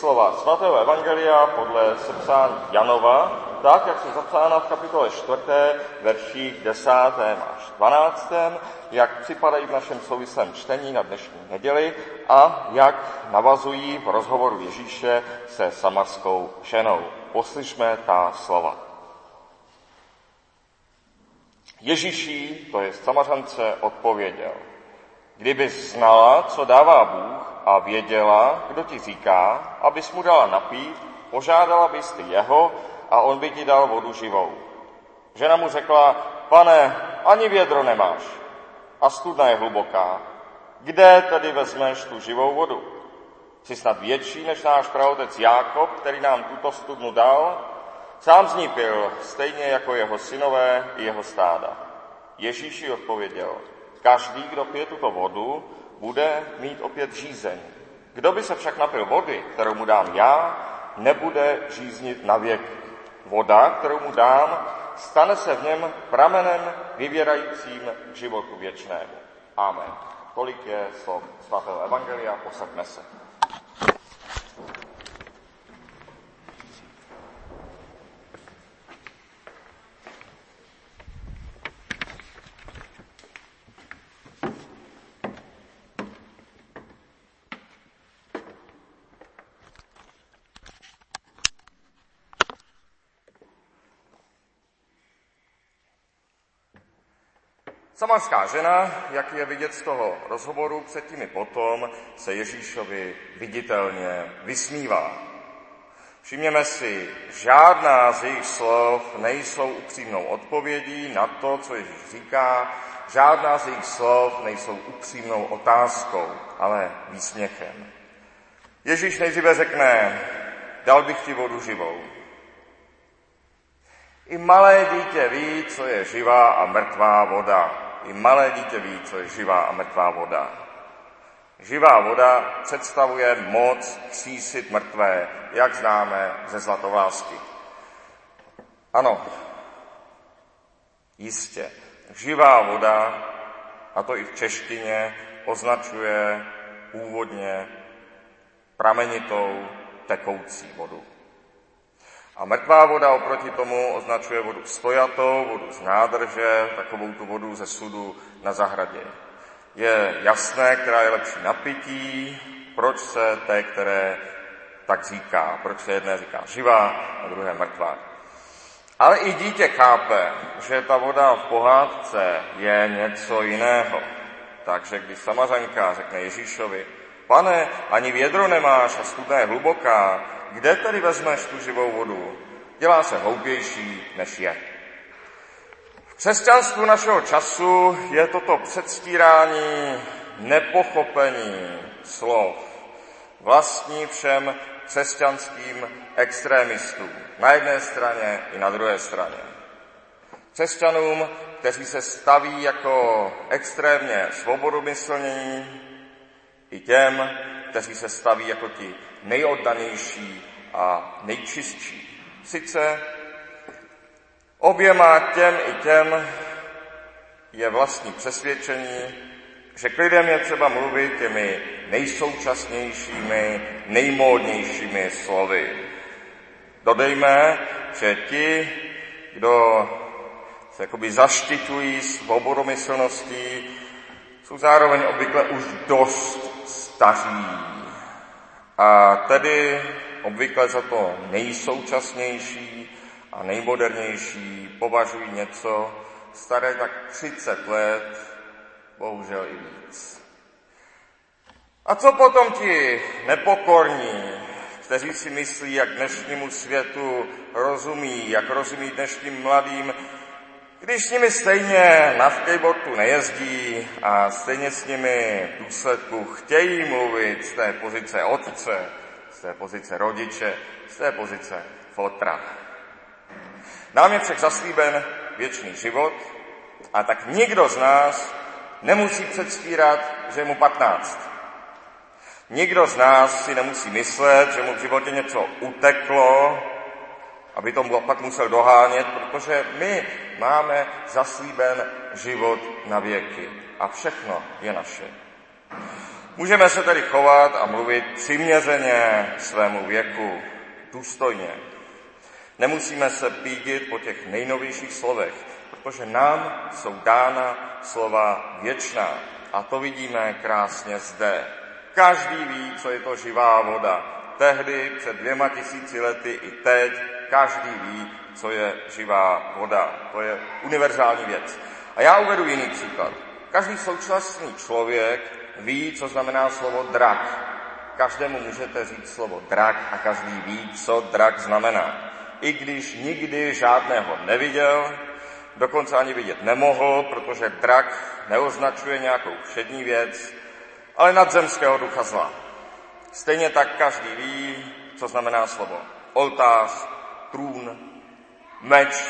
slova svatého Evangelia podle sepsání Janova, tak, jak jsou zapsána v kapitole 4, verších 10. až 12., jak připadají v našem souvislém čtení na dnešní neděli a jak navazují v rozhovoru Ježíše se samarskou ženou. Poslyšme ta slova. Ježíší, to je samařance, odpověděl. Kdyby znala, co dává Bůh a věděla, kdo ti říká, abys mu dala napít, požádala bys ty jeho a on by ti dal vodu živou. Žena mu řekla, pane, ani vědro nemáš a studna je hluboká. Kde tedy vezmeš tu živou vodu? Jsi snad větší než náš praotec Jákob, který nám tuto studnu dal? Sám z ní pil, stejně jako jeho synové i jeho stáda. Ježíši odpověděl, každý, kdo pije tuto vodu, bude mít opět žízeň. Kdo by se však napil vody, kterou mu dám já, nebude žíznit na věk. Voda, kterou mu dám, stane se v něm pramenem vyvěrajícím k životu věčnému. Amen. Tolik je slov svatého Evangelia, posadme se. Samarská žena, jak je vidět z toho rozhovoru předtím i potom, se Ježíšovi viditelně vysmívá. Všimněme si, žádná z jejich slov nejsou upřímnou odpovědí na to, co Ježíš říká, žádná z jejich slov nejsou upřímnou otázkou, ale výsměchem. Ježíš nejdříve řekne, dal bych ti vodu živou. I malé dítě ví, co je živá a mrtvá voda. I malé dítě ví, co je živá a mrtvá voda. Živá voda představuje moc křísit mrtvé, jak známe ze zlatovlásky. Ano, jistě, živá voda, a to i v češtině, označuje původně pramenitou tekoucí vodu. A mrtvá voda oproti tomu označuje vodu stojatou, vodu z nádrže, takovou tu vodu ze sudu na zahradě. Je jasné, která je lepší napití, proč se té, které tak říká, proč se jedné říká živá a druhé mrtvá. Ale i dítě chápe, že ta voda v pohádce je něco jiného. Takže když samařanka řekne Ježíšovi, pane, ani vědro nemáš a studna je hluboká, kde tedy vezmeš tu živou vodu? Dělá se hloupější, než je. V křesťanstvu našeho času je toto předstírání nepochopení slov vlastní všem křesťanským extremistům. Na jedné straně i na druhé straně. Křesťanům, kteří se staví jako extrémně svobodomyslní, i těm, kteří se staví jako ti nejoddanější a nejčistší. Sice oběma těm i těm je vlastní přesvědčení, že k lidem je třeba mluvit těmi nejsoučasnějšími, nejmódnějšími slovy. Dodejme, že ti, kdo se jakoby zaštiťují svobodomyslností, jsou zároveň obvykle už dost staří a tedy obvykle za to nejsoučasnější a nejmodernější považují něco staré tak 30 let, bohužel i víc. A co potom ti nepokorní, kteří si myslí, jak dnešnímu světu rozumí, jak rozumí dnešním mladým, když s nimi stejně na skateboardu nejezdí a stejně s nimi v důsledku chtějí mluvit z té pozice otce, z té pozice rodiče, z té pozice fotra. Nám je však zaslíben věčný život a tak nikdo z nás nemusí předstírat, že je mu 15. Nikdo z nás si nemusí myslet, že mu v životě něco uteklo, aby to pak musel dohánět, protože my máme zaslíben život na věky a všechno je naše. Můžeme se tedy chovat a mluvit přiměřeně svému věku, důstojně. Nemusíme se pídit po těch nejnovějších slovech, protože nám jsou dána slova věčná. A to vidíme krásně zde. Každý ví, co je to živá voda. Tehdy, před dvěma tisíci lety i teď, každý ví, co je živá voda. To je univerzální věc. A já uvedu jiný příklad. Každý současný člověk ví, co znamená slovo drak. Každému můžete říct slovo drak a každý ví, co drak znamená. I když nikdy žádného neviděl, dokonce ani vidět nemohl, protože drak neoznačuje nějakou všední věc, ale nadzemského ducha zla. Stejně tak každý ví, co znamená slovo oltář, trůn, meč.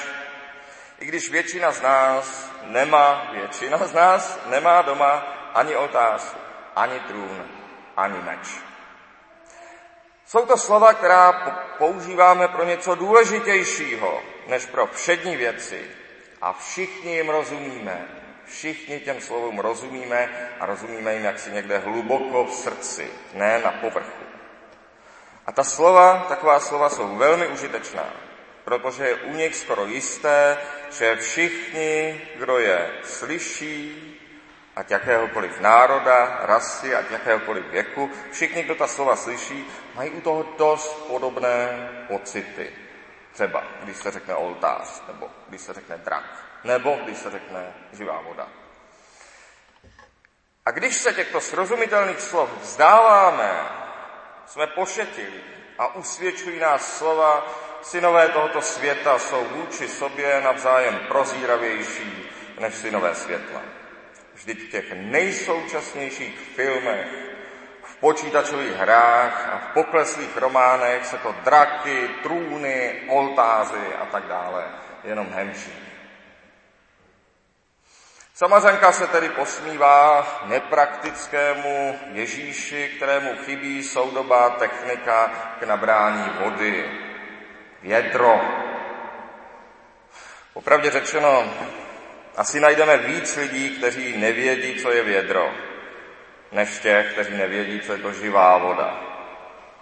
I když většina z nás nemá, většina z nás nemá doma ani oltář, ani trůn, ani meč. Jsou to slova, která používáme pro něco důležitějšího, než pro všední věci. A všichni jim rozumíme. Všichni těm slovům rozumíme a rozumíme jim jaksi někde hluboko v srdci, ne na povrchu. A ta slova, taková slova jsou velmi užitečná, protože je u nich skoro jisté, že všichni, kdo je slyší, ať jakéhokoliv národa, rasy, ať jakéhokoliv věku, všichni, kdo ta slova slyší, mají u toho dost podobné pocity. Třeba, když se řekne oltář, nebo když se řekne drak, nebo když se řekne živá voda. A když se těchto srozumitelných slov vzdáváme, jsme pošetili a usvědčují nás slova, synové tohoto světa jsou vůči sobě navzájem prozíravější než synové světla. Vždyť v těch nejsoučasnějších filmech, v počítačových hrách a v pokleslých románech se to draky, trůny, oltáři a tak dále jenom hemží. Samařenka se tedy posmívá nepraktickému Ježíši, kterému chybí soudobá technika k nabrání vody. Vědro. Popravdě řečeno, asi najdeme víc lidí, kteří nevědí, co je vědro, než těch, kteří nevědí, co je to živá voda.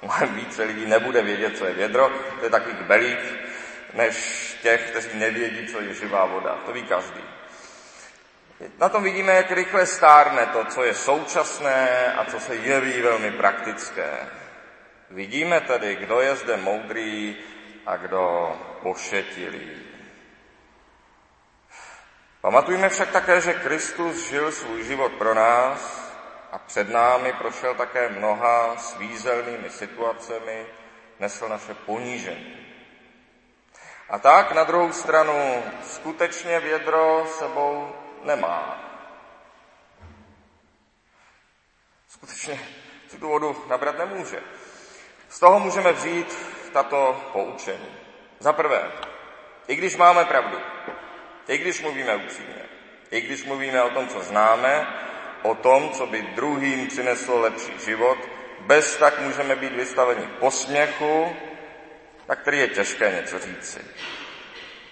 Mnohem více lidí nebude vědět, co je vědro, to je takový belík, než těch, kteří nevědí, co je živá voda. To ví každý. Na tom vidíme, jak rychle stárne to, co je současné a co se jeví velmi praktické. Vidíme tedy, kdo je zde moudrý a kdo pošetilý. Pamatujme však také, že Kristus žil svůj život pro nás a před námi prošel také mnoha svízelnými situacemi, nesl naše ponížení. A tak na druhou stranu skutečně vědro sebou nemá. Skutečně tu vodu nabrat nemůže. Z toho můžeme vzít tato poučení. Za prvé, i když máme pravdu, i když mluvíme upřímně, i když mluvíme o tom, co známe, o tom, co by druhým přineslo lepší život, bez tak můžeme být vystaveni posměchu, na který je těžké něco říci.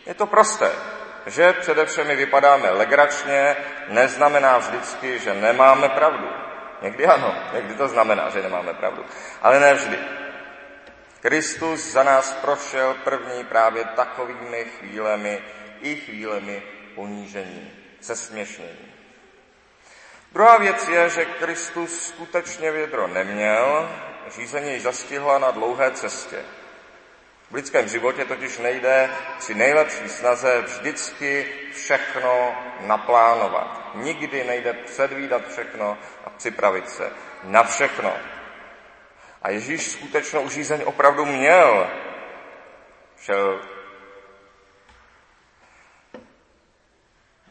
Je to prosté, že především vypadáme legračně, neznamená vždycky, že nemáme pravdu. Někdy ano, někdy to znamená, že nemáme pravdu, ale ne vždy. Kristus za nás prošel první právě takovými chvílemi, i chvílemi ponížení, zesměšnění. Druhá věc je, že Kristus skutečně vědro neměl, řízení zastihla na dlouhé cestě. V lidském životě totiž nejde při nejlepší snaze vždycky všechno naplánovat. Nikdy nejde předvídat všechno a připravit se na všechno. A Ježíš skutečnou žízeň opravdu měl. Šel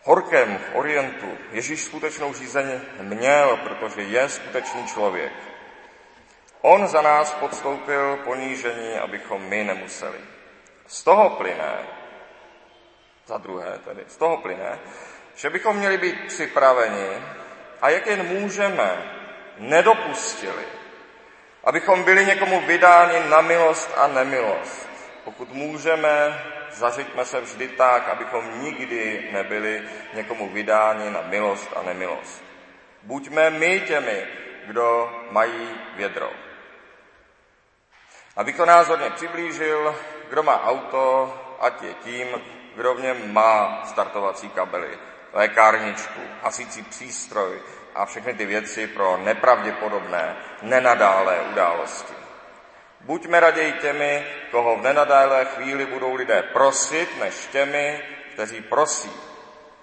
horkém v Orientu. Ježíš skutečnou žízeň měl, protože je skutečný člověk. On za nás podstoupil ponížení, abychom my nemuseli. Z toho plyne, za druhé tedy, z toho plyne, že bychom měli být připraveni a jak jen můžeme, nedopustili, abychom byli někomu vydáni na milost a nemilost. Pokud můžeme, zařiďme se vždy tak, abychom nikdy nebyli někomu vydáni na milost a nemilost. Buďme my těmi, kdo mají vědro. Abych to názorně přiblížil, kdo má auto, ať je tím, kdo v něm má startovací kabely, lékárničku, hasící přístroj a všechny ty věci pro nepravděpodobné, nenadálé události. Buďme raději těmi, koho v nenadálé chvíli budou lidé prosit, než těmi, kteří prosí.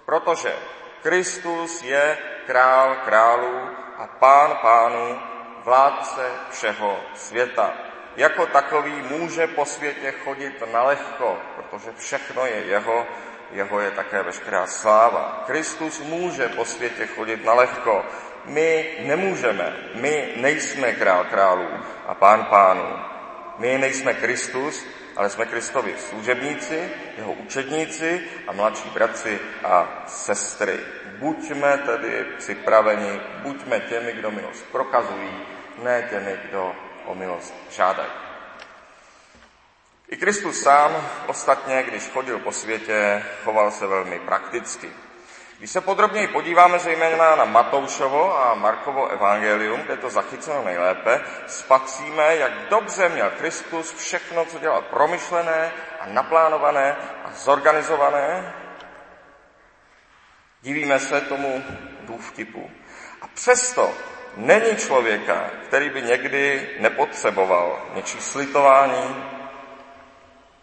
Protože Kristus je král králů a pán pánů, vládce všeho světa. Jako takový může po světě chodit na lehko, protože všechno je jeho, jeho je také veškerá sláva. Kristus může po světě chodit na lehko. My nemůžeme, my nejsme král králů a pán pánů. My nejsme Kristus, ale jsme Kristovi služebníci, jeho učedníci a mladší bratři a sestry. Buďme tedy připraveni, buďme těmi, kdo milost prokazují, ne těmi, kdo o milost žádají. I Kristus sám ostatně, když chodil po světě, choval se velmi prakticky. Když se podrobněji podíváme zejména na Matoušovo a Markovo evangelium, kde to zachyceno nejlépe, spatříme, jak dobře měl Kristus všechno, co dělal promyšlené a naplánované a zorganizované. Divíme se tomu důvtipu. A přesto není člověka, který by někdy nepotřeboval něčí slitování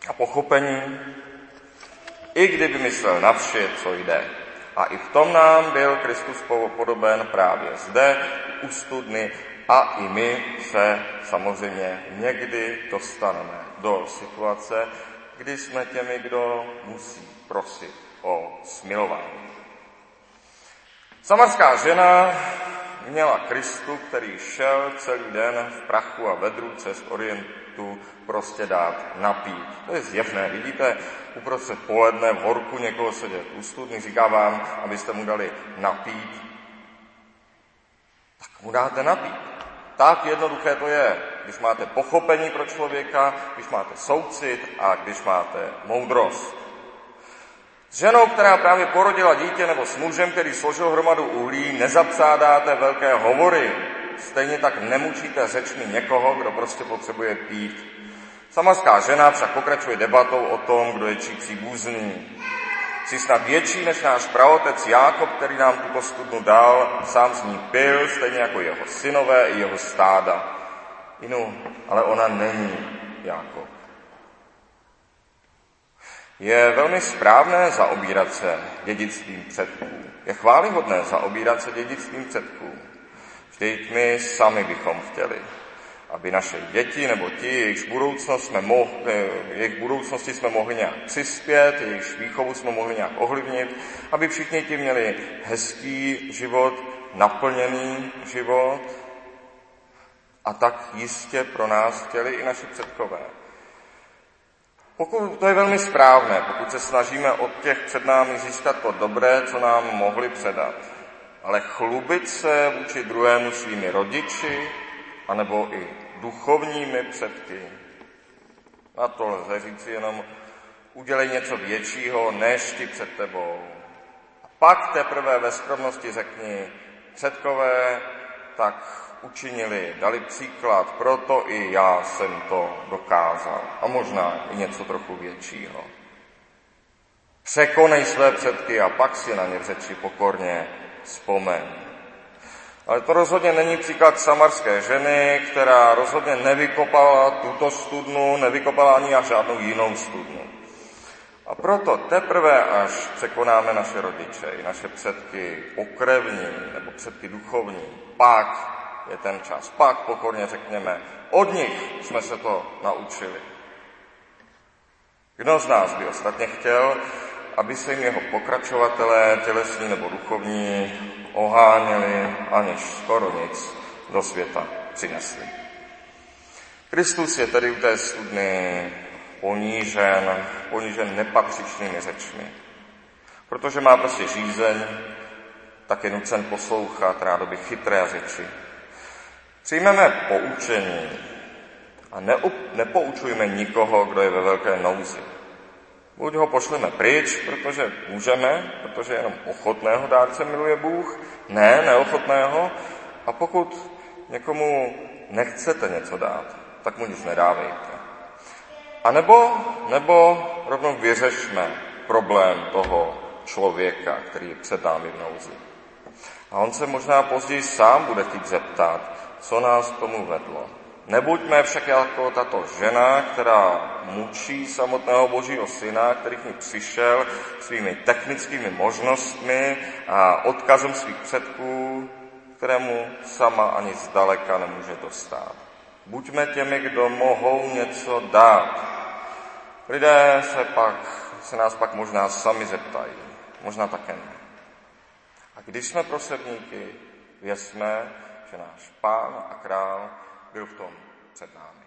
a pochopení, i kdyby myslel na vše, co jde. A i v tom nám byl Kristus podoben právě zde, u studny, a i my se samozřejmě někdy dostaneme do situace, kdy jsme těmi, kdo musí prosit o smilování. Samarská žena měla Kristu, který šel celý den v prachu a vedru cest Orientu prostě dát napít. To je zjevné. Vidíte uprostřed poledne v horku někoho sedět u studny, říká vám, abyste mu dali napít. Tak mu dáte napít. Tak jednoduché to je, když máte pochopení pro člověka, když máte soucit a když máte moudrost. S ženou, která právě porodila dítě, nebo s mužem, který složil hromadu uhlí, nezapsádáte velké hovory. Stejně tak nemučíte řečmi někoho, kdo prostě potřebuje pít. Samarská žena však pokračuje debatou o tom, kdo je čí příbuzný. Jsi snad větší než náš praotec Jákob, který nám tuto studnu dal, sám z ní pil, stejně jako jeho synové i jeho stáda. Inu, ale ona není Jákob. Je velmi správné zaobírat se dědictvím předků. Je chválihodné zaobírat se dědictvím předků. Vždyť my sami bychom chtěli, aby naše děti nebo ti, jejichž, budoucnost jsme mohli, jejich budoucnosti jsme mohli nějak přispět, jejichž výchovu jsme mohli nějak ovlivnit, aby všichni ti měli hezký život, naplněný život a tak jistě pro nás chtěli i naši předkové. Pokud to je velmi správné, pokud se snažíme od těch před námi získat to dobré, co nám mohli předat. Ale chlubit se vůči druhému svými rodiči, anebo i duchovními předky. Na to lze říci jenom udělej něco většího, než ti před tebou. A pak teprve ve skromnosti řekni, předkové tak učinili, dali příklad, proto i já jsem to dokázal. A možná i něco trochu většího. Překonej své předky a pak si na ně v řeči pokorně vzpomeň. Ale to rozhodně není příklad samarské ženy, která rozhodně nevykopala tuto studnu, nevykopala ani a žádnou jinou studnu. A proto teprve, až překonáme naše rodiče i naše předky pokrevní nebo předky duchovní, pak je ten čas. Pak pokorně řekněme, od nich jsme se to naučili. Kdo z nás by ostatně chtěl, aby se jim jeho pokračovatelé, tělesní nebo duchovní, oháněli, aniž skoro nic do světa přinesli. Kristus je tedy u té studny ponížen, ponížen nepatřičnými řečmi. Protože má prostě žízeň, tak je nucen poslouchat rádoby chytré řeči, Přijmeme poučení a neup, nepoučujme nikoho, kdo je ve velké nouzi. Buď ho pošleme pryč, protože můžeme, protože jenom ochotného dárce miluje Bůh, ne neochotného, a pokud někomu nechcete něco dát, tak mu nic nedávejte. A nebo, nebo rovnou vyřešme problém toho člověka, který je před námi v nouzi. A on se možná později sám bude chtít zeptat, co nás k tomu vedlo. Nebuďme však jako tato žena, která mučí samotného božího syna, který k ní přišel svými technickými možnostmi a odkazem svých předků, kterému sama ani zdaleka nemůže dostat. Buďme těmi, kdo mohou něco dát. Lidé se, pak, se nás pak možná sami zeptají, možná také ne. A když jsme prosebníky, věřme, že náš pán a král byl v tom před námi.